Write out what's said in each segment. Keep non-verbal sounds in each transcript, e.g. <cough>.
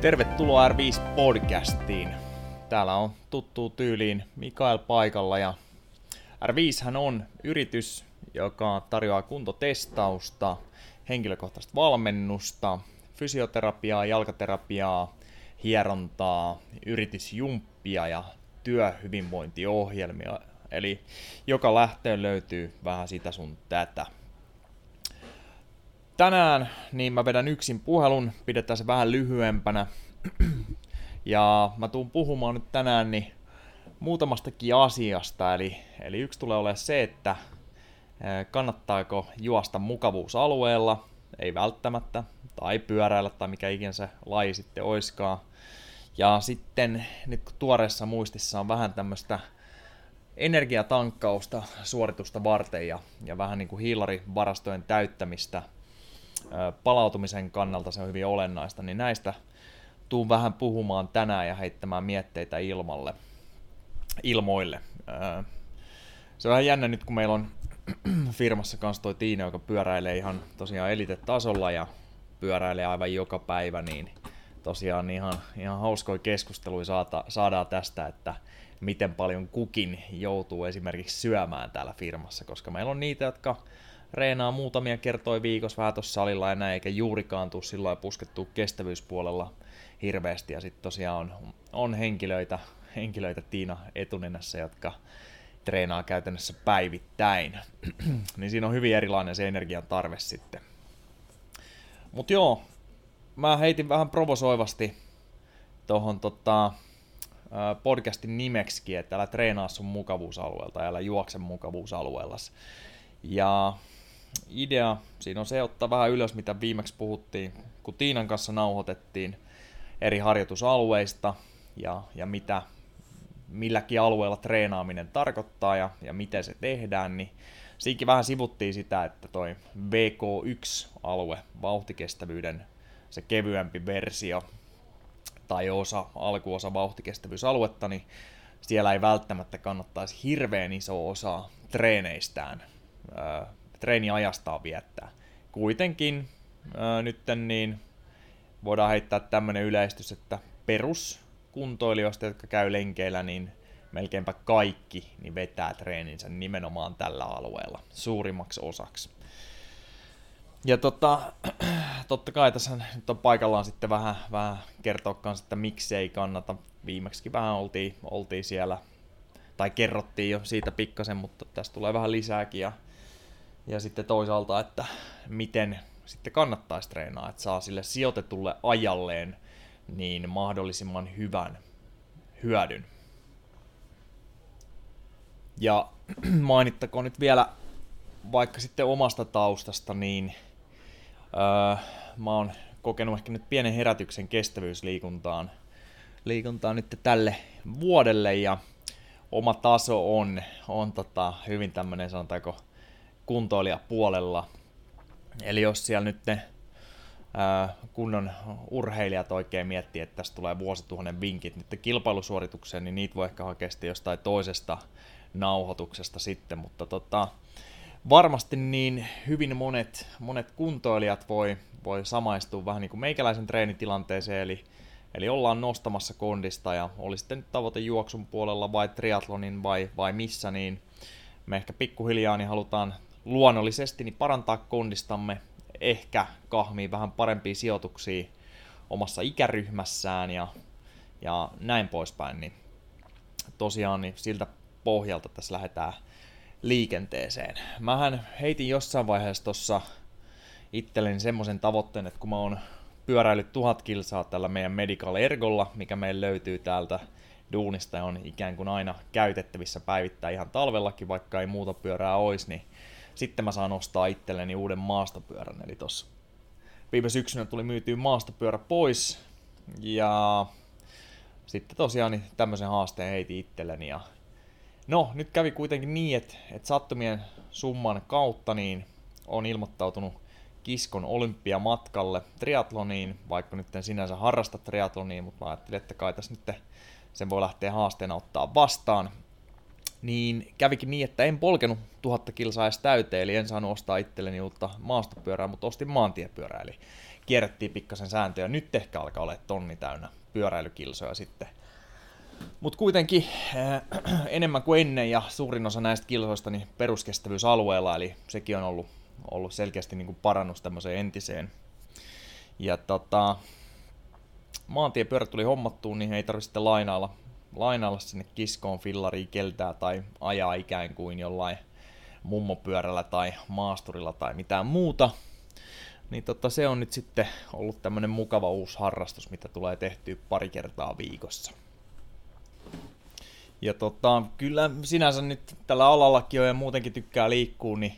Tervetuloa R5 podcastiin. Täällä on tuttu tyyliin Mikael paikalla ja R5 hän on yritys, joka tarjoaa kuntotestausta, henkilökohtaista valmennusta, fysioterapiaa, jalkaterapiaa, hierontaa, yritysjumppia ja työhyvinvointiohjelmia. Eli joka lähtöön löytyy vähän sitä sun tätä. Tänään niin mä vedän yksin puhelun, pidetään se vähän lyhyempänä. <clears throat> Ja mä tuun puhumaan nyt tänään niin muutamastakin asiasta, eli, eli yksi tulee olemaan se, että kannattaako juosta mukavuusalueella, ei välttämättä, tai pyöräillä tai mikä ikinä se laji sitten oiskaan. Ja sitten nyt kun tuoreessa muistissa on vähän tämmöistä energiatankkausta suoritusta varten ja, ja vähän niin kuin hiilarivarastojen täyttämistä palautumisen kannalta se on hyvin olennaista, niin näistä tuun vähän puhumaan tänään ja heittämään mietteitä ilmalle, ilmoille. Se on vähän jännä nyt, kun meillä on <clears throat> firmassa kanssa toi Tiina, joka pyöräilee ihan tosiaan elitetasolla ja pyöräilee aivan joka päivä, niin tosiaan ihan, ihan hauskoja keskusteluja saata, saadaan tästä, että miten paljon kukin joutuu esimerkiksi syömään täällä firmassa, koska meillä on niitä, jotka reenaa muutamia kertoja viikossa vähän tuossa salilla ja näin, eikä juurikaan tule sillä puskettua kestävyyspuolella hirveästi. Ja sitten tosiaan on, on henkilöitä, henkilöitä Tiina etunenässä, jotka treenaa käytännössä päivittäin. <clears throat> niin siinä on hyvin erilainen se energian tarve sitten. Mutta joo, mä heitin vähän provosoivasti tuohon tota, podcastin nimeksi, että älä treenaa sun mukavuusalueelta, älä juokse mukavuusalueella. Ja idea. Siinä on se ottaa vähän ylös, mitä viimeksi puhuttiin, kun Tiinan kanssa nauhoitettiin eri harjoitusalueista ja, ja mitä milläkin alueella treenaaminen tarkoittaa ja, ja miten se tehdään, niin siinkin vähän sivuttiin sitä, että toi VK1-alue, vauhtikestävyyden se kevyempi versio tai osa, alkuosa vauhtikestävyysaluetta, niin siellä ei välttämättä kannattaisi hirveän iso osa treeneistään, ää, treeniajastaan viettää. Kuitenkin ää, nytten niin voidaan heittää tämmöinen yleistys, että peruskuntoilijoista, jotka käy lenkeillä, niin melkeinpä kaikki niin vetää treeninsä nimenomaan tällä alueella suurimmaksi osaksi. Ja tota, <clears throat> totta kai tässä nyt on paikallaan sitten vähän, vähän kertoa kanssa, että miksi ei kannata. Viimeksi vähän oltiin, oltiin siellä, tai kerrottiin jo siitä pikkasen, mutta tästä tulee vähän lisääkin. Ja, ja sitten toisaalta, että miten sitten kannattaisi treenaa, että saa sille sijoitetulle ajalleen niin mahdollisimman hyvän hyödyn. Ja <clears throat> mainittakoon nyt vielä vaikka sitten omasta taustasta, niin öö, mä oon kokenut ehkä nyt pienen herätyksen kestävyysliikuntaan liikuntaan nyt tälle vuodelle ja oma taso on, on tota, hyvin tämmöinen sanotaanko kuntoilijapuolella. Eli jos siellä nyt ne kunnon urheilijat oikein miettii, että tästä tulee vuosituhannen vinkit nyt kilpailusuoritukseen, niin niitä voi ehkä hakea jostain toisesta nauhoituksesta sitten, mutta tota, varmasti niin hyvin monet, monet kuntoilijat voi, voi samaistua vähän niin kuin meikäläisen treenitilanteeseen, eli, eli ollaan nostamassa kondista ja oli sitten tavoite juoksun puolella vai triatlonin vai, vai missä, niin me ehkä pikkuhiljaa niin halutaan luonnollisesti niin parantaa kondistamme, ehkä kahmii vähän parempia sijoituksia omassa ikäryhmässään ja, ja näin poispäin, niin tosiaan niin siltä pohjalta tässä lähdetään liikenteeseen. Mähän heitin jossain vaiheessa tuossa itselleni semmoisen tavoitteen, että kun mä oon pyöräillyt tuhat kilsaa tällä meidän Medical Ergolla, mikä meillä löytyy täältä duunista ja on ikään kuin aina käytettävissä päivittäin ihan talvellakin, vaikka ei muuta pyörää olisi, niin sitten mä saan ostaa itselleni uuden maastopyörän, eli tossa viime syksynä tuli myytyä maastopyörä pois, ja sitten tosiaan niin tämmöisen haasteen heiti itselleni, ja no, nyt kävi kuitenkin niin, että, että sattumien summan kautta niin on ilmoittautunut Kiskon olympiamatkalle triatloniin, vaikka nyt en sinänsä harrasta triatloniin, mutta mä ajattelin, että kai tässä nyt sen voi lähteä haasteena ottaa vastaan niin kävikin niin, että en polkenut tuhatta kilsaa edes täyteen, eli en saanut ostaa itselleni uutta maastopyörää, mutta ostin maantiepyörää, eli kierrettiin pikkasen sääntöjä. Nyt ehkä alkaa olla tonni täynnä pyöräilykilsoja sitten. Mutta kuitenkin äh, <clears throat> enemmän kuin ennen ja suurin osa näistä kilsoista niin peruskestävyysalueella, eli sekin on ollut, ollut selkeästi niin kuin parannus tämmöiseen entiseen. Ja tota, maantiepyörät tuli hommattuun, niin ei tarvitse sitten lainailla, lainailla sinne kiskoon fillariin keltää tai ajaa ikään kuin jollain mummopyörällä tai maasturilla tai mitään muuta. Niin tota, se on nyt sitten ollut tämmönen mukava uusi harrastus, mitä tulee tehtyä pari kertaa viikossa. Ja tota, kyllä sinänsä nyt tällä alallakin on ja muutenkin tykkää liikkua, niin,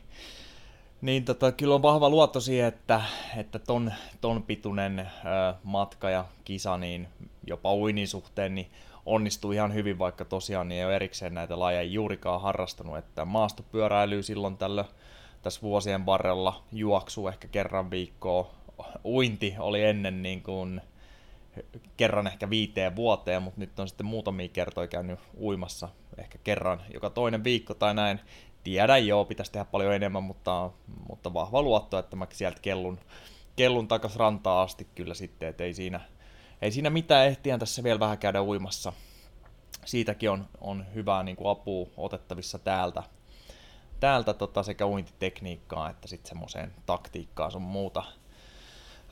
niin tota, kyllä on vahva luotto siihen, että, että ton, ton pituinen ö, matka ja kisa, niin jopa uinin suhteen, niin onnistuu ihan hyvin, vaikka tosiaan niin ei ole erikseen näitä lajeja juurikaan harrastanut, että maastopyöräilyy silloin tällöin tässä vuosien varrella juoksu ehkä kerran viikkoa. Uinti oli ennen niin kuin kerran ehkä viiteen vuoteen, mutta nyt on sitten muutamia kertoja käynyt uimassa ehkä kerran joka toinen viikko tai näin. Tiedän joo, pitäisi tehdä paljon enemmän, mutta, mutta vahva luotto, että mä sieltä kellun, kellun takas rantaa asti kyllä sitten, että ei siinä, ei siinä mitään ehtiään tässä vielä vähän käydä uimassa. Siitäkin on, on hyvää niin kuin apua otettavissa täältä, täältä tota sekä uintitekniikkaa että sitten semmoiseen taktiikkaan sun muuta.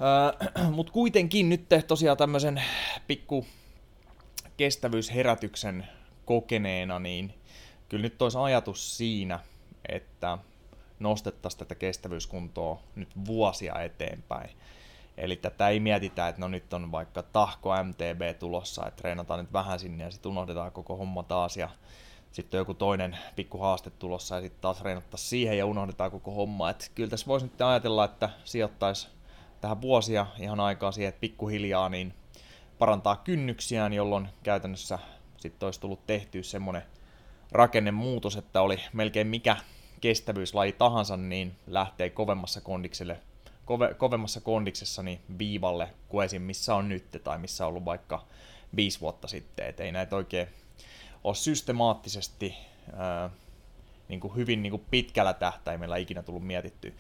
Öö, <clears throat> Mutta kuitenkin nyt tosiaan tämmöisen pikku kestävyysherätyksen kokeneena, niin kyllä nyt olisi ajatus siinä, että nostettaisiin tätä kestävyyskuntoa nyt vuosia eteenpäin. Eli tätä ei mietitä, että no nyt on vaikka tahko MTB tulossa, että treenataan nyt vähän sinne ja sitten unohdetaan koko homma taas ja sitten on joku toinen pikku haaste tulossa ja sitten taas reenattaa siihen ja unohdetaan koko homma. Et kyllä tässä voisi nyt ajatella, että sijoittaisi tähän vuosia ihan aikaa siihen, että pikkuhiljaa niin parantaa kynnyksiään, jolloin käytännössä sitten olisi tullut tehtyä semmoinen rakennemuutos, että oli melkein mikä kestävyyslaji tahansa, niin lähtee kovemmassa kondikselle, kove, kovemmassa kondiksessa niin viivalle kuin esim. missä on nyt tai missä on ollut vaikka viisi vuotta sitten. Et ei näitä oikein ole systemaattisesti ää, niin kuin hyvin niin kuin pitkällä tähtäimellä ikinä tullut mietittyä.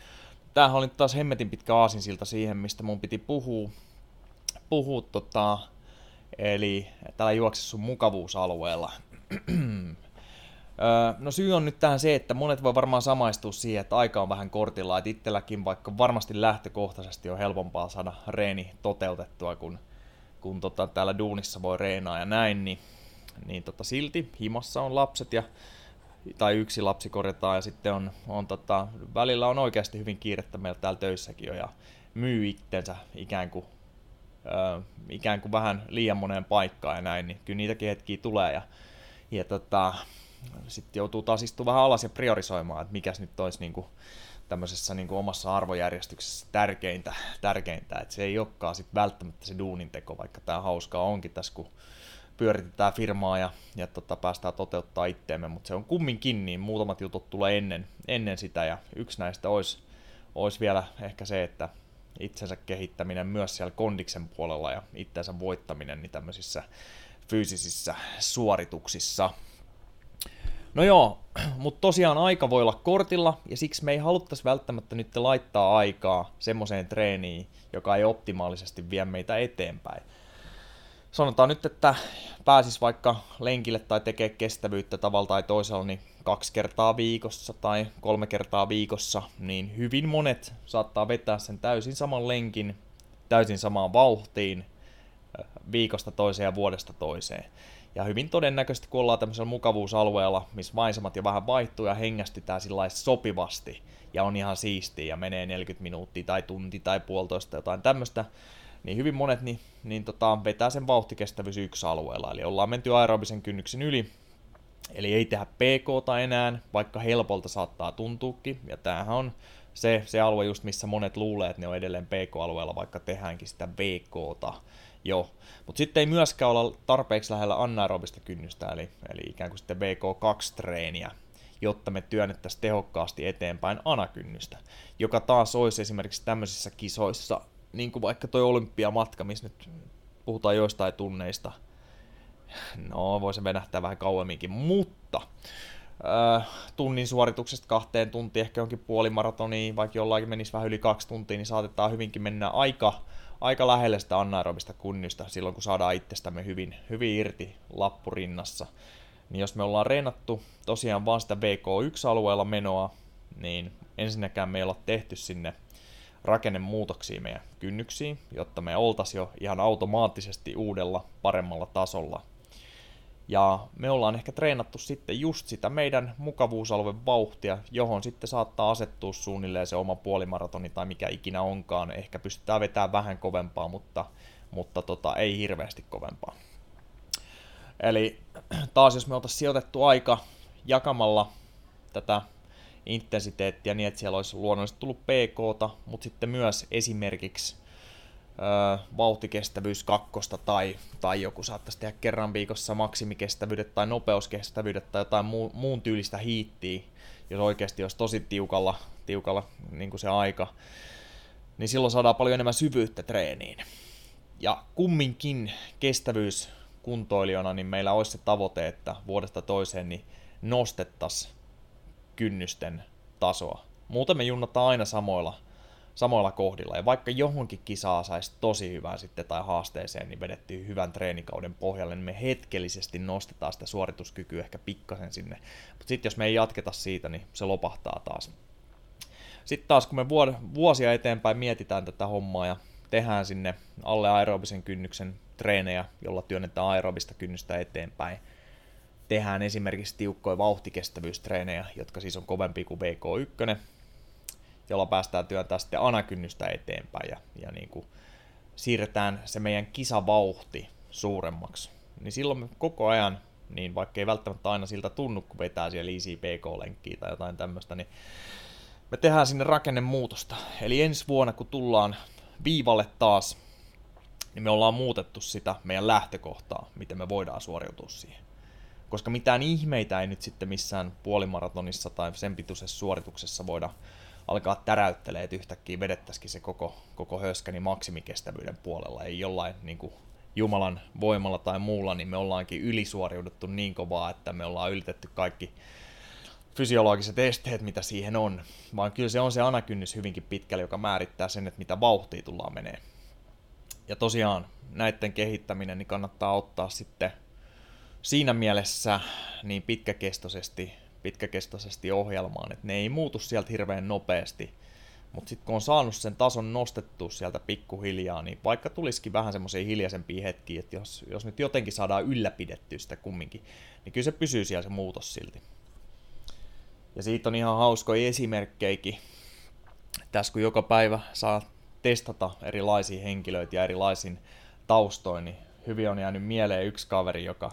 Tämähän oli taas hemmetin pitkä aasinsilta siihen, mistä mun piti puhua. puhua tota, eli täällä juoksessa mukavuusalueella. <clears throat> No syy on nyt tähän se, että monet voi varmaan samaistua siihen, että aika on vähän kortilla, että itselläkin vaikka varmasti lähtökohtaisesti on helpompaa saada reeni toteutettua, kun, kun tota, täällä duunissa voi reenaa ja näin, niin niin tota, silti himassa on lapset ja tai yksi lapsi korjataan ja sitten on, on tota, välillä on oikeasti hyvin kiirettä meillä täällä töissäkin jo ja myy itsensä ikään kuin, ö, ikään kuin vähän liian moneen paikkaan ja näin, niin kyllä niitäkin hetkiä tulee ja, ja tota, sitten joutuu taas istumaan vähän alas ja priorisoimaan, että mikäs nyt olisi niin kuin, tämmöisessä niin kuin omassa arvojärjestyksessä tärkeintä, tärkeintä, että se ei olekaan sit välttämättä se duuninteko, vaikka tämä hauskaa onkin tässä, kun pyöritetään firmaa ja, ja tota, päästään toteuttaa itteemme, mutta se on kumminkin niin, muutamat jutut tulee ennen, ennen sitä ja yksi näistä olisi, olisi vielä ehkä se, että itsensä kehittäminen myös siellä kondiksen puolella ja itsensä voittaminen niin tämmöisissä fyysisissä suorituksissa. No joo, <clears throat> mutta tosiaan aika voi olla kortilla ja siksi me ei haluttaisi välttämättä nyt laittaa aikaa semmoiseen treeniin, joka ei optimaalisesti vie meitä eteenpäin sanotaan nyt, että pääsis vaikka lenkille tai tekee kestävyyttä tavalla tai toisella niin kaksi kertaa viikossa tai kolme kertaa viikossa, niin hyvin monet saattaa vetää sen täysin saman lenkin, täysin samaan vauhtiin viikosta toiseen ja vuodesta toiseen. Ja hyvin todennäköisesti, kun ollaan tämmöisellä mukavuusalueella, missä maisemat jo vähän vaihtuu ja hengästytään sillä sopivasti ja on ihan siistiä ja menee 40 minuuttia tai tunti tai puolitoista jotain tämmöistä, niin hyvin monet niin, niin tota, vetää sen vauhtikestävyys yksi alueella, eli ollaan menty aerobisen kynnyksen yli, eli ei tehdä pk enää, vaikka helpolta saattaa tuntuukin, ja tämähän on se, se alue just, missä monet luulee, että ne on edelleen pk-alueella, vaikka tehdäänkin sitä vk jo. Mutta sitten ei myöskään olla tarpeeksi lähellä anaerobista kynnystä, eli, eli ikään kuin sitten VK2-treeniä, jotta me työnnettäisiin tehokkaasti eteenpäin anakynnystä, joka taas olisi esimerkiksi tämmöisissä kisoissa niin kuin vaikka toi olympiamatka, missä nyt puhutaan joistain tunneista, no voi se venähtää vähän kauemminkin, mutta tunnin suorituksesta kahteen tuntiin, ehkä jonkin puolimaratoniin, vaikka jollakin menisi vähän yli kaksi tuntia, niin saatetaan hyvinkin mennä aika, aika lähelle sitä anaerobista kunnista silloin, kun saadaan itsestämme hyvin, hyvin irti lappurinnassa. Niin jos me ollaan reenattu tosiaan vaan sitä VK1-alueella menoa, niin ensinnäkään me ei olla tehty sinne rakennemuutoksia meidän kynnyksiin, jotta me oltaisiin jo ihan automaattisesti uudella, paremmalla tasolla – ja me ollaan ehkä treenattu sitten just sitä meidän mukavuusalueen vauhtia, johon sitten saattaa asettua suunnilleen se oma puolimaratoni tai mikä ikinä onkaan. Ehkä pystytään vetämään vähän kovempaa, mutta, mutta tota, ei hirveästi kovempaa. Eli <clears throat> taas jos me oltaisiin sijoitettu aika jakamalla tätä intensiteettiä niin, että siellä olisi luonnollisesti tullut pk mutta sitten myös esimerkiksi vauhtikestävyys kakkosta tai, tai joku saattaisi tehdä kerran viikossa maksimikestävyydet tai nopeuskestävyydet tai jotain muu, muun tyylistä hiittiä, jos oikeasti olisi tosi tiukalla, tiukalla niin kuin se aika, niin silloin saadaan paljon enemmän syvyyttä treeniin. Ja kumminkin kestävyys kuntoilijana, niin meillä olisi se tavoite, että vuodesta toiseen niin nostettaisiin kynnysten tasoa. Muuten me junnataan aina samoilla samoilla kohdilla. Ja vaikka johonkin kisaa saisi tosi hyvää sitten tai haasteeseen, niin vedettiin hyvän treenikauden pohjalle, niin me hetkellisesti nostetaan sitä suorituskykyä ehkä pikkasen sinne. Mutta sitten jos me ei jatketa siitä, niin se lopahtaa taas. Sitten taas kun me vuosia eteenpäin mietitään tätä hommaa ja tehdään sinne alle aerobisen kynnyksen treenejä, jolla työnnetään aerobista kynnystä eteenpäin, tehdään esimerkiksi tiukkoja vauhtikestävyystreenejä, jotka siis on kovempi kuin VK1, jolla päästään työntää sitten anakynnystä eteenpäin ja, ja niin kuin siirretään se meidän kisavauhti suuremmaksi. Niin silloin me koko ajan, niin vaikka ei välttämättä aina siltä tunnu, kun vetää siellä easy PK-lenkkiä tai jotain tämmöistä, niin me tehdään sinne rakennemuutosta. Eli ensi vuonna, kun tullaan viivalle taas, niin me ollaan muutettu sitä meidän lähtökohtaa, miten me voidaan suoriutua siihen. Koska mitään ihmeitä ei nyt sitten missään puolimaratonissa tai sen pituisessa suorituksessa voida alkaa täräyttelee, että yhtäkkiä vedettäisikin se koko, koko höskäni maksimikestävyyden puolella. Ei jollain niin kuin Jumalan voimalla tai muulla, niin me ollaankin ylisuoriuduttu niin kovaa, että me ollaan ylitetty kaikki fysiologiset esteet, mitä siihen on, vaan kyllä se on se anakynnys hyvinkin pitkälle, joka määrittää sen, että mitä vauhtia tullaan menee. Ja tosiaan näiden kehittäminen niin kannattaa ottaa sitten siinä mielessä niin pitkäkestoisesti pitkäkestoisesti ohjelmaan, että ne ei muutu sieltä hirveän nopeasti. Mutta sitten kun on saanut sen tason nostettua sieltä pikkuhiljaa, niin vaikka tulisikin vähän semmoisia hiljaisempia hetkiä, että jos, jos nyt jotenkin saadaan ylläpidettyä sitä kumminkin, niin kyllä se pysyy siellä se muutos silti. Ja siitä on ihan hauskoja esimerkkejäkin. Tässä kun joka päivä saa testata erilaisia henkilöitä ja erilaisin taustoin, niin hyvin on jäänyt mieleen yksi kaveri, joka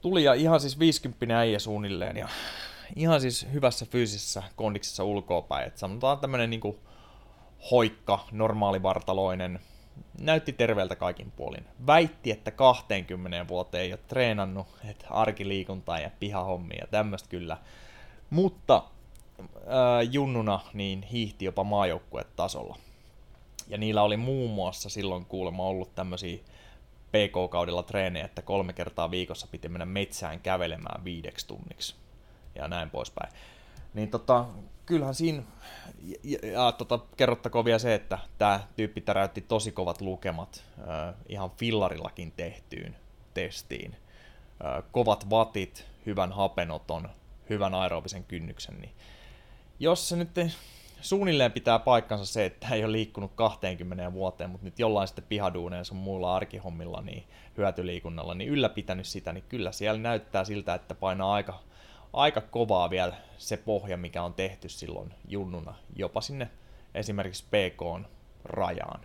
tuli ja ihan siis 50 äijä suunnilleen ja ihan siis hyvässä fyysisessä kondiksessa ulkoapäin. Et sanotaan tämmönen niinku hoikka, normaalivartaloinen, näytti terveeltä kaikin puolin. Väitti, että 20 vuoteen ei ole treenannut, että arkiliikuntaa ja pihahommia ja tämmöistä kyllä. Mutta ää, junnuna niin hiihti jopa maajoukkuetasolla. Ja niillä oli muun muassa silloin kuulemma ollut tämmöisiä PK-kaudella treenejä, että kolme kertaa viikossa piti mennä metsään kävelemään viideksi tunniksi ja näin poispäin. Niin tota, kyllähän siinä, ja, ja tota, kerrottakoon vielä se, että tämä tyyppi täräytti tosi kovat lukemat äh, ihan fillarillakin tehtyyn testiin. Äh, kovat vatit, hyvän hapenoton, hyvän aerobisen kynnyksen, niin jos se nyt suunnilleen pitää paikkansa se, että ei ole liikkunut 20 vuoteen, mutta nyt jollain sitten pihaduuneen sun muilla arkihommilla, niin hyötyliikunnalla, niin ylläpitänyt sitä, niin kyllä siellä näyttää siltä, että painaa aika, aika kovaa vielä se pohja, mikä on tehty silloin junnuna, jopa sinne esimerkiksi PK rajaan.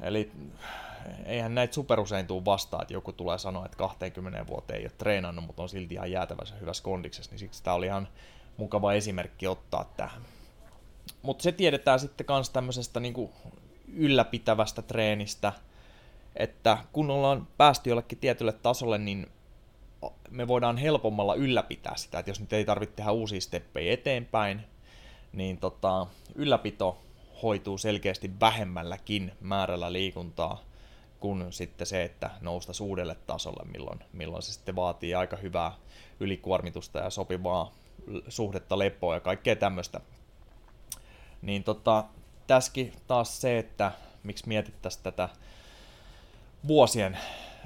Eli eihän näitä superusein tule vastaan, että joku tulee sanoa, että 20 vuoteen ei ole treenannut, mutta on silti ihan jäätävässä hyvässä kondiksessa, niin siksi tämä oli ihan mukava esimerkki ottaa tähän. Mutta se tiedetään sitten myös tämmöisestä niinku ylläpitävästä treenistä, että kun ollaan päästy jollekin tietylle tasolle, niin me voidaan helpommalla ylläpitää sitä, että jos nyt ei tarvitse tehdä uusia steppejä eteenpäin, niin tota, ylläpito hoituu selkeästi vähemmälläkin määrällä liikuntaa kuin sitten se, että nousta uudelle tasolle, milloin, milloin se sitten vaatii aika hyvää ylikuormitusta ja sopivaa suhdetta lepoa ja kaikkea tämmöistä. Niin tota, tässäkin taas se, että miksi mietittäisiin tätä vuosien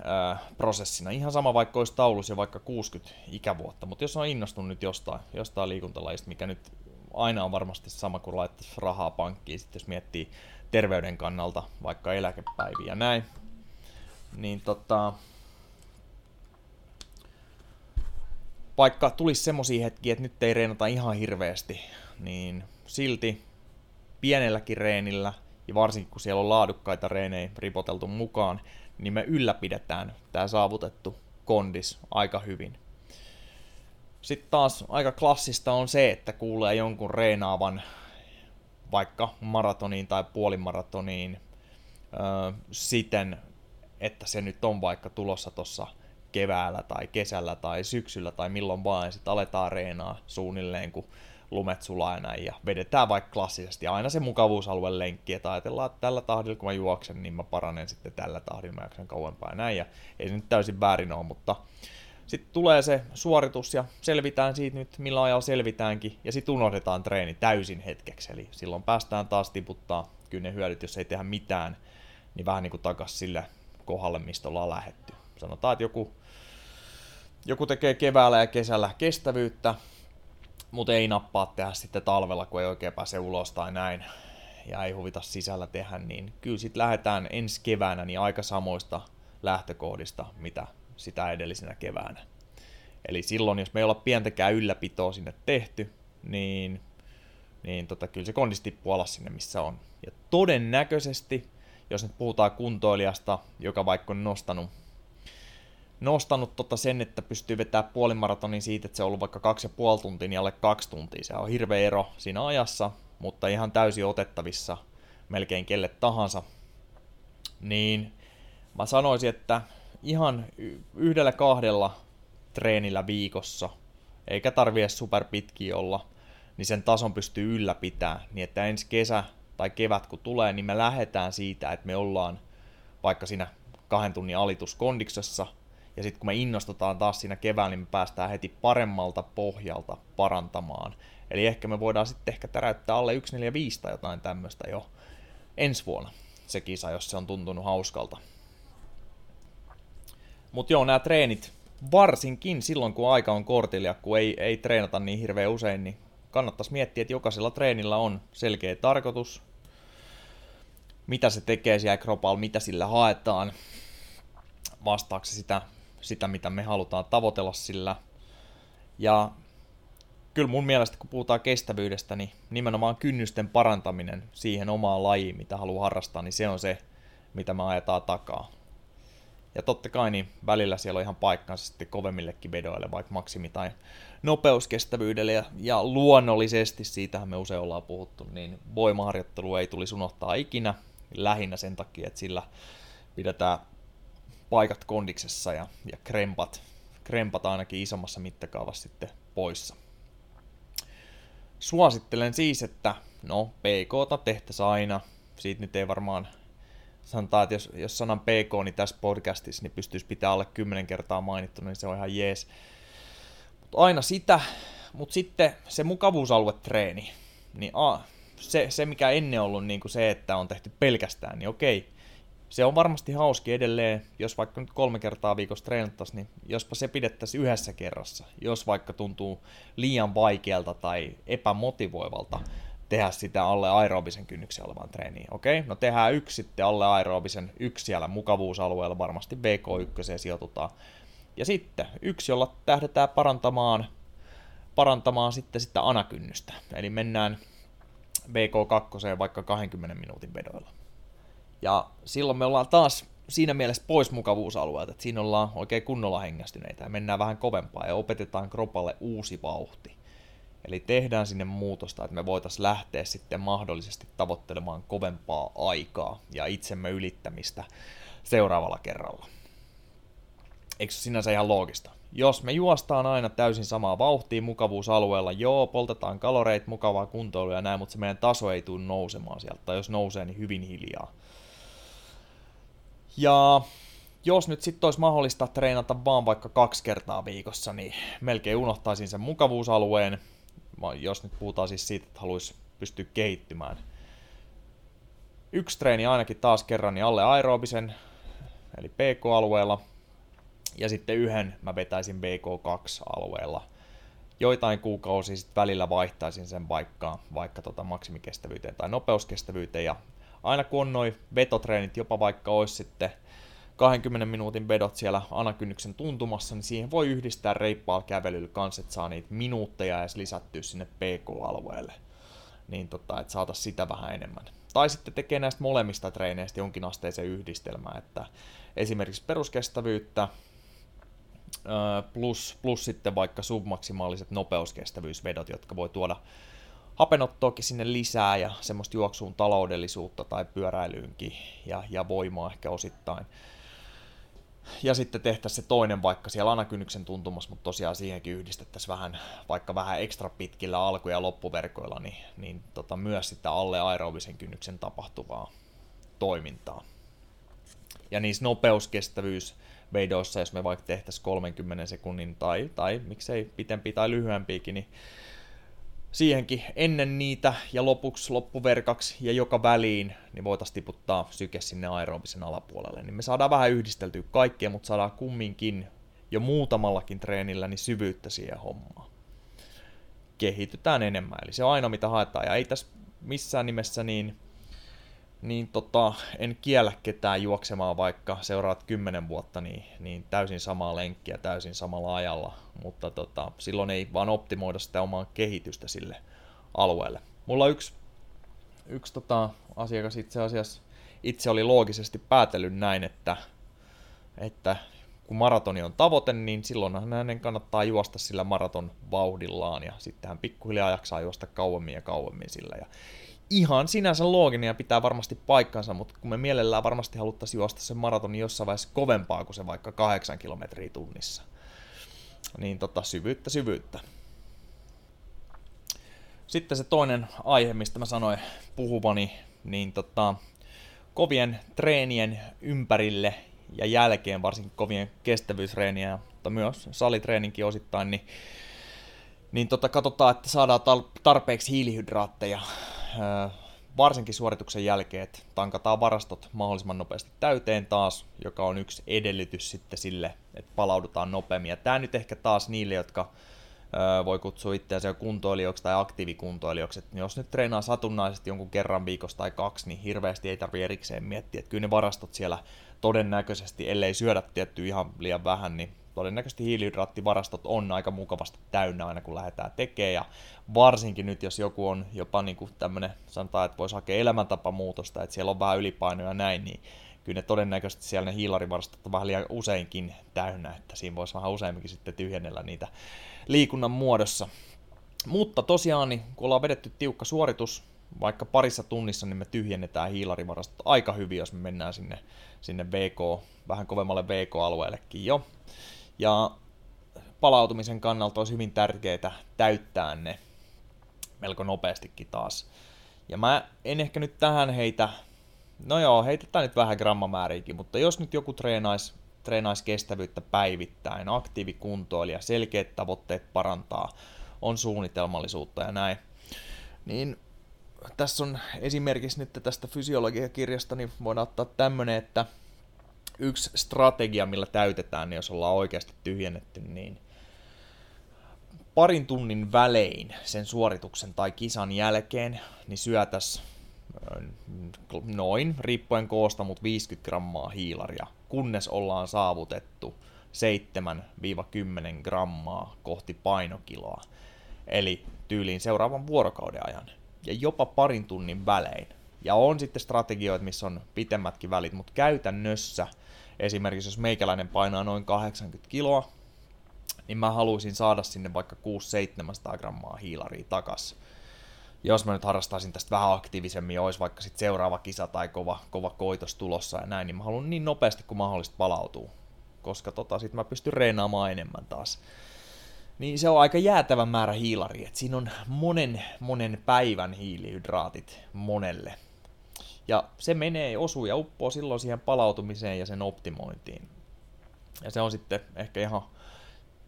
ää, prosessina. Ihan sama vaikka olisi taulus ja vaikka 60 ikävuotta, mutta jos on innostunut nyt jostain, jostain liikuntalajista, mikä nyt aina on varmasti sama kuin laittaisi rahaa pankkiin, sitten jos miettii terveyden kannalta vaikka eläkepäiviä ja näin, niin tota, vaikka tulisi semmoisia hetkiä, että nyt ei reenata ihan hirveästi, niin silti pienelläkin reenillä, ja varsinkin kun siellä on laadukkaita reenejä ripoteltu mukaan, niin me ylläpidetään tämä saavutettu kondis aika hyvin. Sitten taas aika klassista on se, että kuulee jonkun reenaavan vaikka maratoniin tai puolimaratoniin siten, että se nyt on vaikka tulossa tuossa keväällä tai kesällä tai syksyllä tai milloin vaan, sitten aletaan reenaa suunnilleen, kun lumet sulaa näin, ja vedetään vaikka klassisesti, aina se mukavuusalueen lenkki, että ajatellaan, että tällä tahdilla kun mä juoksen, niin mä paranen sitten tällä tahdilla, mä jaksan kauempaa ja näin, ja ei se nyt täysin väärin ole, mutta sitten tulee se suoritus ja selvitään siitä nyt, millä ajalla selvitäänkin, ja sitten unohdetaan treeni täysin hetkeksi, eli silloin päästään taas tiputtaa kyllä ne hyödyt, jos ei tehdä mitään, niin vähän niin kuin takas sille kohdalle, mistä ollaan lähetty. Sanotaan, että joku, joku tekee keväällä ja kesällä kestävyyttä, mutta ei nappaa tehdä sitten talvella, kun ei oikein pääse ulos tai näin, ja ei huvita sisällä tehdä, niin kyllä sitten lähdetään ensi keväänä niin aika samoista lähtökohdista, mitä sitä edellisenä keväänä. Eli silloin, jos me ei olla pientäkään ylläpitoa sinne tehty, niin, niin tota, kyllä se kondisti tippuu alas sinne, missä on. Ja todennäköisesti, jos nyt puhutaan kuntoilijasta, joka vaikka on nostanut, nostanut tota sen, että pystyy vetämään puolimaratonin siitä, että se on ollut vaikka kaksi ja puoli tuntia, niin alle kaksi tuntia. Se on hirveä ero siinä ajassa, mutta ihan täysin otettavissa melkein kelle tahansa. Niin mä sanoisin, että ihan yhdellä kahdella treenillä viikossa, eikä tarvi edes superpitkiä olla, niin sen tason pystyy ylläpitämään, niin että ensi kesä tai kevät kun tulee, niin me lähdetään siitä, että me ollaan vaikka siinä kahden tunnin alituskondiksessa, ja sitten kun me innostutaan taas siinä kevään, niin me päästään heti paremmalta pohjalta parantamaan. Eli ehkä me voidaan sitten ehkä täräyttää alle 145 tai jotain tämmöistä jo ensi vuonna se kisa, jos se on tuntunut hauskalta. Mutta joo, nämä treenit, varsinkin silloin kun aika on kortilla, kun ei, ei treenata niin hirveän usein, niin kannattaisi miettiä, että jokaisella treenillä on selkeä tarkoitus, mitä se tekee siellä kropalla, mitä sillä haetaan, vastaako se sitä, sitä, mitä me halutaan tavoitella sillä. Ja kyllä mun mielestä, kun puhutaan kestävyydestä, niin nimenomaan kynnysten parantaminen siihen omaan lajiin, mitä haluaa harrastaa, niin se on se, mitä me ajetaan takaa. Ja totta kai niin välillä siellä on ihan paikkansa sitten kovemmillekin vedoille, vaikka maksimi- tai nopeuskestävyydelle. Ja, ja luonnollisesti, siitähän me usein ollaan puhuttu, niin voimaharjoittelu ei tulisi unohtaa ikinä. Lähinnä sen takia, että sillä pidetään paikat kondiksessa ja, ja krempat, krempat ainakin isommassa mittakaavassa sitten poissa. Suosittelen siis, että no PK tehtäisiin aina. Siitä nyt ei varmaan sanotaan, että jos, jos sanan PK, niin tässä podcastissa niin pystyisi pitää alle 10 kertaa mainittu, niin se on ihan jees. Mut aina sitä, mutta sitten se mukavuusaluetreeni, niin a, se, se mikä ennen ollut niin kuin se, että on tehty pelkästään, niin okei, se on varmasti hauski edelleen, jos vaikka nyt kolme kertaa viikossa treenattaisiin, niin jospa se pidettäisiin yhdessä kerrassa, jos vaikka tuntuu liian vaikealta tai epämotivoivalta, tehdä sitä alle aerobisen kynnyksen olevan treeniin. Okei, okay? no tehdään yksi sitten alle aerobisen, yksi siellä mukavuusalueella, varmasti VK1 sijoitutaan. Ja sitten yksi, jolla tähdetään parantamaan, parantamaan sitten sitä anakynnystä. Eli mennään VK2 vaikka 20 minuutin vedoilla. Ja silloin me ollaan taas siinä mielessä pois mukavuusalueelta, että siinä ollaan oikein kunnolla hengästyneitä ja mennään vähän kovempaa ja opetetaan kropalle uusi vauhti. Eli tehdään sinne muutosta, että me voitaisiin lähteä sitten mahdollisesti tavoittelemaan kovempaa aikaa ja itsemme ylittämistä seuraavalla kerralla. Eikö se sinänsä ihan loogista? Jos me juostaan aina täysin samaa vauhtia mukavuusalueella, joo, poltetaan kaloreit, mukavaa kuntoilua ja näin, mutta se meidän taso ei tule nousemaan sieltä, tai jos nousee, niin hyvin hiljaa. Ja jos nyt sitten olisi mahdollista treenata vaan vaikka kaksi kertaa viikossa, niin melkein unohtaisin sen mukavuusalueen, jos nyt puhutaan siis siitä, että haluaisi pystyä kehittymään. Yksi treeni ainakin taas kerran niin alle aerobisen, eli PK-alueella, ja sitten yhden mä vetäisin BK2-alueella. Joitain kuukausia sitten välillä vaihtaisin sen vaikka, vaikka tota maksimikestävyyteen tai nopeuskestävyyteen, ja aina kun on noin vetotreenit, jopa vaikka olisi sitten 20 minuutin vedot siellä anakynnyksen tuntumassa, niin siihen voi yhdistää reippaalla kävelyllä kanssa, että saa niitä minuutteja edes lisättyä sinne PK-alueelle. Niin tota, että saata sitä vähän enemmän. Tai sitten tekee näistä molemmista treeneistä jonkinasteisen yhdistelmän, että esimerkiksi peruskestävyyttä plus, plus sitten vaikka submaksimaaliset nopeuskestävyysvedot, jotka voi tuoda hapenottoakin sinne lisää ja semmoista juoksuun taloudellisuutta tai pyöräilyynkin ja, ja voimaa ehkä osittain ja sitten tehtäisiin se toinen vaikka siellä anakynnyksen tuntumassa, mutta tosiaan siihenkin yhdistettäisiin vähän, vaikka vähän ekstra pitkillä alku- ja loppuverkoilla, niin, niin tota, myös sitä alle aerobisen kynnyksen tapahtuvaa toimintaa. Ja niissä nopeuskestävyys veidoissa, jos me vaikka tehtäisiin 30 sekunnin tai, tai miksei pitempi tai lyhyempiäkin, niin siihenkin ennen niitä ja lopuksi loppuverkaksi ja joka väliin, niin voitaisiin tiputtaa syke sinne aerobisen alapuolelle. Niin me saadaan vähän yhdisteltyä kaikkea, mutta saadaan kumminkin jo muutamallakin treenillä niin syvyyttä siihen hommaan. Kehitytään enemmän, eli se on aina mitä haetaan. Ja ei tässä missään nimessä niin niin tota, en kiellä ketään juoksemaan vaikka seuraat kymmenen vuotta niin, niin täysin samaa lenkkiä täysin samalla ajalla, mutta tota, silloin ei vaan optimoida sitä omaa kehitystä sille alueelle. Mulla yksi, yksi tota, asiakas itse asiassa itse oli loogisesti päätellyt näin, että, että kun maratoni on tavoite, niin silloinhan hänen kannattaa juosta sillä maraton vauhdillaan ja sitten hän pikkuhiljaa jaksaa juosta kauemmin ja kauemmin sillä. Ja ihan sinänsä looginen ja pitää varmasti paikkansa, mutta kun me mielellään varmasti haluttaisiin juosta sen maratonin jossain vaiheessa kovempaa kuin se vaikka 8 kilometriä tunnissa. Niin tota, syvyyttä, syvyyttä. Sitten se toinen aihe, mistä mä sanoin puhuvani, niin tota, kovien treenien ympärille ja jälkeen, varsinkin kovien kestävyysreeniä, mutta myös salitreeninkin osittain, niin, niin tota, katsotaan, että saadaan tarpeeksi hiilihydraatteja varsinkin suorituksen jälkeen, että tankataan varastot mahdollisimman nopeasti täyteen taas, joka on yksi edellytys sitten sille, että palaudutaan nopeammin. Ja tämä nyt ehkä taas niille, jotka voi kutsua itseänsä jo kuntoilijoiksi tai aktiivikuntoilijoiksi, että jos nyt treenaa satunnaisesti jonkun kerran viikossa tai kaksi, niin hirveästi ei tarvitse erikseen miettiä, että kyllä ne varastot siellä todennäköisesti, ellei syödä tietty ihan liian vähän, niin todennäköisesti hiilihydraattivarastot on aika mukavasti täynnä aina kun lähdetään tekemään ja varsinkin nyt jos joku on jopa niin kuin tämmöinen, sanotaan, että voisi hakea elämäntapamuutosta, että siellä on vähän ylipainoja ja näin, niin kyllä ne todennäköisesti siellä ne hiilarivarastot on vähän liian useinkin täynnä, että siinä voisi vähän useamminkin sitten tyhjennellä niitä liikunnan muodossa. Mutta tosiaan, niin kun ollaan vedetty tiukka suoritus, vaikka parissa tunnissa, niin me tyhjennetään hiilarivarastot aika hyvin, jos me mennään sinne, sinne VK, vähän kovemmalle VK-alueellekin jo. Ja palautumisen kannalta olisi hyvin tärkeää täyttää ne melko nopeastikin taas. Ja mä en ehkä nyt tähän heitä, no joo, heitetään nyt vähän grammamääriäkin, mutta jos nyt joku treenaisi treenais kestävyyttä päivittäin, aktiivikuntoilija, selkeät tavoitteet parantaa, on suunnitelmallisuutta ja näin, niin tässä on esimerkiksi nyt tästä fysiologiakirjasta, niin voidaan ottaa tämmönen, että yksi strategia, millä täytetään, niin jos ollaan oikeasti tyhjennetty, niin parin tunnin välein sen suorituksen tai kisan jälkeen, niin syötäs noin, riippuen koosta, mutta 50 grammaa hiilaria, kunnes ollaan saavutettu 7-10 grammaa kohti painokiloa. Eli tyyliin seuraavan vuorokauden ajan. Ja jopa parin tunnin välein. Ja on sitten strategioita, missä on pitemmätkin välit, mutta käytännössä – esimerkiksi jos meikäläinen painaa noin 80 kiloa, niin mä haluaisin saada sinne vaikka 6-700 grammaa hiilaria takas. Jos mä nyt harrastaisin tästä vähän aktiivisemmin, olisi vaikka sitten seuraava kisa tai kova, kova koitos tulossa ja näin, niin mä haluan niin nopeasti kuin mahdollista palautua, koska tota, sit mä pystyn reenaamaan enemmän taas. Niin se on aika jäätävä määrä hiilari, että siinä on monen, monen päivän hiilihydraatit monelle. Ja se menee, osuu ja uppoo silloin siihen palautumiseen ja sen optimointiin. Ja se on sitten ehkä ihan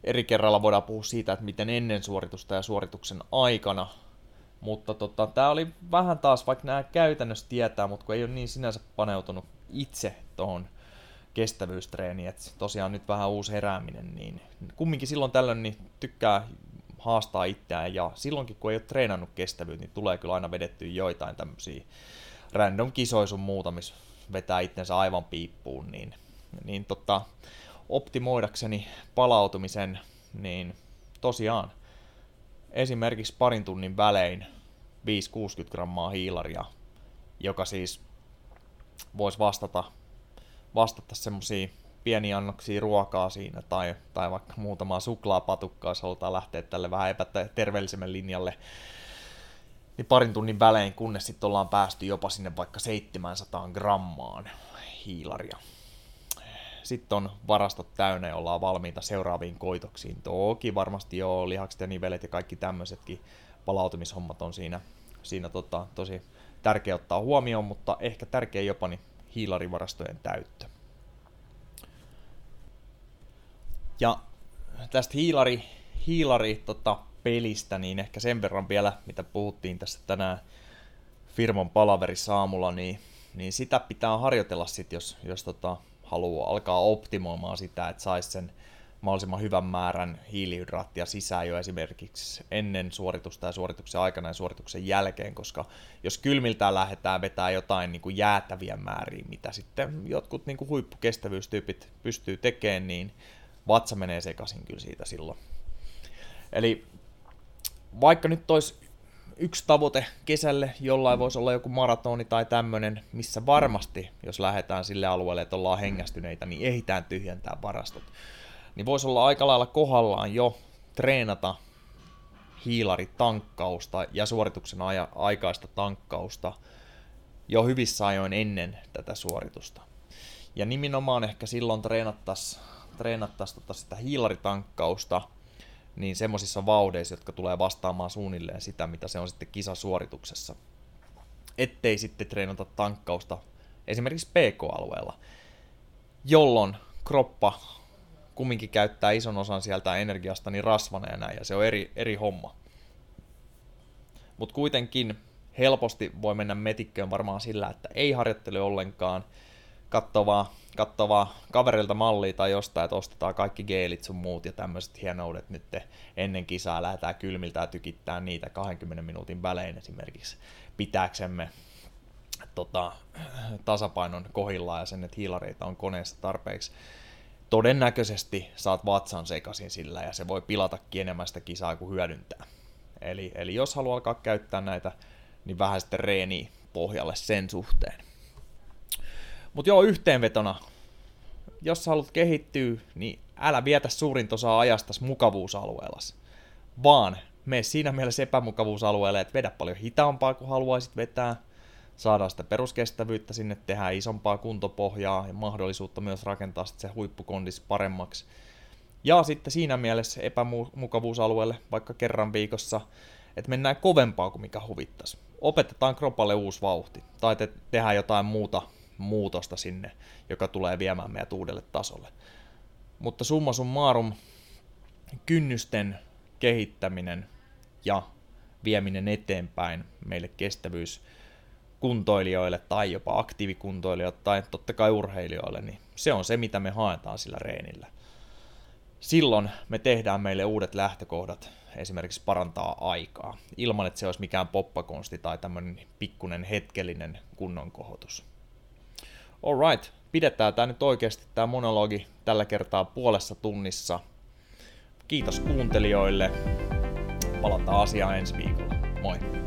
eri kerralla voidaan puhua siitä, että miten ennen suoritusta ja suorituksen aikana. Mutta tota, tämä oli vähän taas, vaikka nämä käytännössä tietää, mutta kun ei ole niin sinänsä paneutunut itse tuohon kestävyystreeniin, että tosiaan nyt vähän uusi herääminen, niin kumminkin silloin tällöin niin tykkää haastaa itseään ja silloinkin kun ei ole treenannut kestävyyttä, niin tulee kyllä aina vedettyä joitain tämmöisiä random kisoja sun muuta, missä vetää itsensä aivan piippuun, niin, niin tota, optimoidakseni palautumisen, niin tosiaan esimerkiksi parin tunnin välein 5-60 grammaa hiilaria, joka siis voisi vastata, vastata semmoisia pieniä annoksia ruokaa siinä tai, tai vaikka muutamaa suklaapatukkaa, jos halutaan lähteä tälle vähän epäterveellisemmän linjalle, niin parin tunnin välein, kunnes sitten ollaan päästy jopa sinne vaikka 700 grammaan hiilaria. Sitten on varastot täynnä ja ollaan valmiita seuraaviin koitoksiin. Toki varmasti jo lihakset ja nivelet ja kaikki tämmöisetkin palautumishommat on siinä, siinä tota, tosi tärkeä ottaa huomioon, mutta ehkä tärkeä jopa niin hiilarivarastojen täyttö. Ja tästä hiilari, hiilari tota, pelistä, niin ehkä sen verran vielä, mitä puhuttiin tässä tänään firman palaverissa aamulla, niin, niin sitä pitää harjoitella sitten, jos, jos tota, haluaa alkaa optimoimaan sitä, että saisi sen mahdollisimman hyvän määrän hiilihydraattia sisään jo esimerkiksi ennen suoritusta ja suorituksen aikana ja suorituksen jälkeen, koska jos kylmiltään lähdetään vetää jotain niin kuin jäätäviä määriä, mitä sitten jotkut niin kuin huippukestävyystyypit pystyy tekemään, niin vatsa menee sekaisin kyllä siitä silloin. Eli vaikka nyt olisi yksi tavoite kesälle, jollain voisi olla joku maratoni tai tämmöinen, missä varmasti, jos lähdetään sille alueelle, että ollaan hengästyneitä, niin ehditään tyhjentää varastot. Niin voisi olla aika lailla kohdallaan jo treenata hiilaritankkausta ja suorituksen aja, aikaista tankkausta jo hyvissä ajoin ennen tätä suoritusta. Ja nimenomaan ehkä silloin treenattaisiin treenattais tota sitä hiilaritankkausta – niin semmoisissa vaudeissa, jotka tulee vastaamaan suunnilleen sitä, mitä se on sitten kisasuorituksessa. Ettei sitten treenata tankkausta esimerkiksi PK-alueella, jolloin kroppa kumminkin käyttää ison osan sieltä energiasta niin rasvana ja näin, ja se on eri, eri homma. Mutta kuitenkin helposti voi mennä metikköön varmaan sillä, että ei harjoittele ollenkaan, katsoa vaan kaverilta mallia tai jostain, että ostetaan kaikki geelit sun muut ja tämmöiset hienoudet nyt ennen kisaa, lähdetään kylmiltä ja tykittää niitä 20 minuutin välein esimerkiksi pitääksemme tota, tasapainon kohillaan ja sen, että hiilareita on koneessa tarpeeksi. Todennäköisesti saat vatsan sekaisin sillä ja se voi pilata enemmän sitä kisaa kuin hyödyntää. Eli, eli jos haluaa alkaa käyttää näitä, niin vähän sitten reeni pohjalle sen suhteen. Mutta joo, yhteenvetona, jos haluat kehittyä, niin älä vietä suurin osa ajasta mukavuusalueella, vaan mene siinä mielessä epämukavuusalueelle, että vedä paljon hitaampaa kuin haluaisit vetää, saadaan sitä peruskestävyyttä sinne, tehdään isompaa kuntopohjaa ja mahdollisuutta myös rakentaa se huippukondis paremmaksi. Ja sitten siinä mielessä epämukavuusalueelle vaikka kerran viikossa, että mennään kovempaa kuin mikä huvittaisi. Opetetaan kropalle uusi vauhti tai te- tehdään jotain muuta muutosta sinne, joka tulee viemään meidät uudelle tasolle. Mutta summa summarum, kynnysten kehittäminen ja vieminen eteenpäin meille kestävyys kuntoilijoille tai jopa aktiivikuntoilijoille tai totta kai urheilijoille, niin se on se, mitä me haetaan sillä reenillä. Silloin me tehdään meille uudet lähtökohdat esimerkiksi parantaa aikaa, ilman että se olisi mikään poppakonsti tai tämmöinen pikkunen hetkellinen kunnon kohotus. Alright, pidetään tämä nyt oikeasti tämä monologi tällä kertaa puolessa tunnissa. Kiitos kuuntelijoille. Palataan asiaan ensi viikolla. Moi!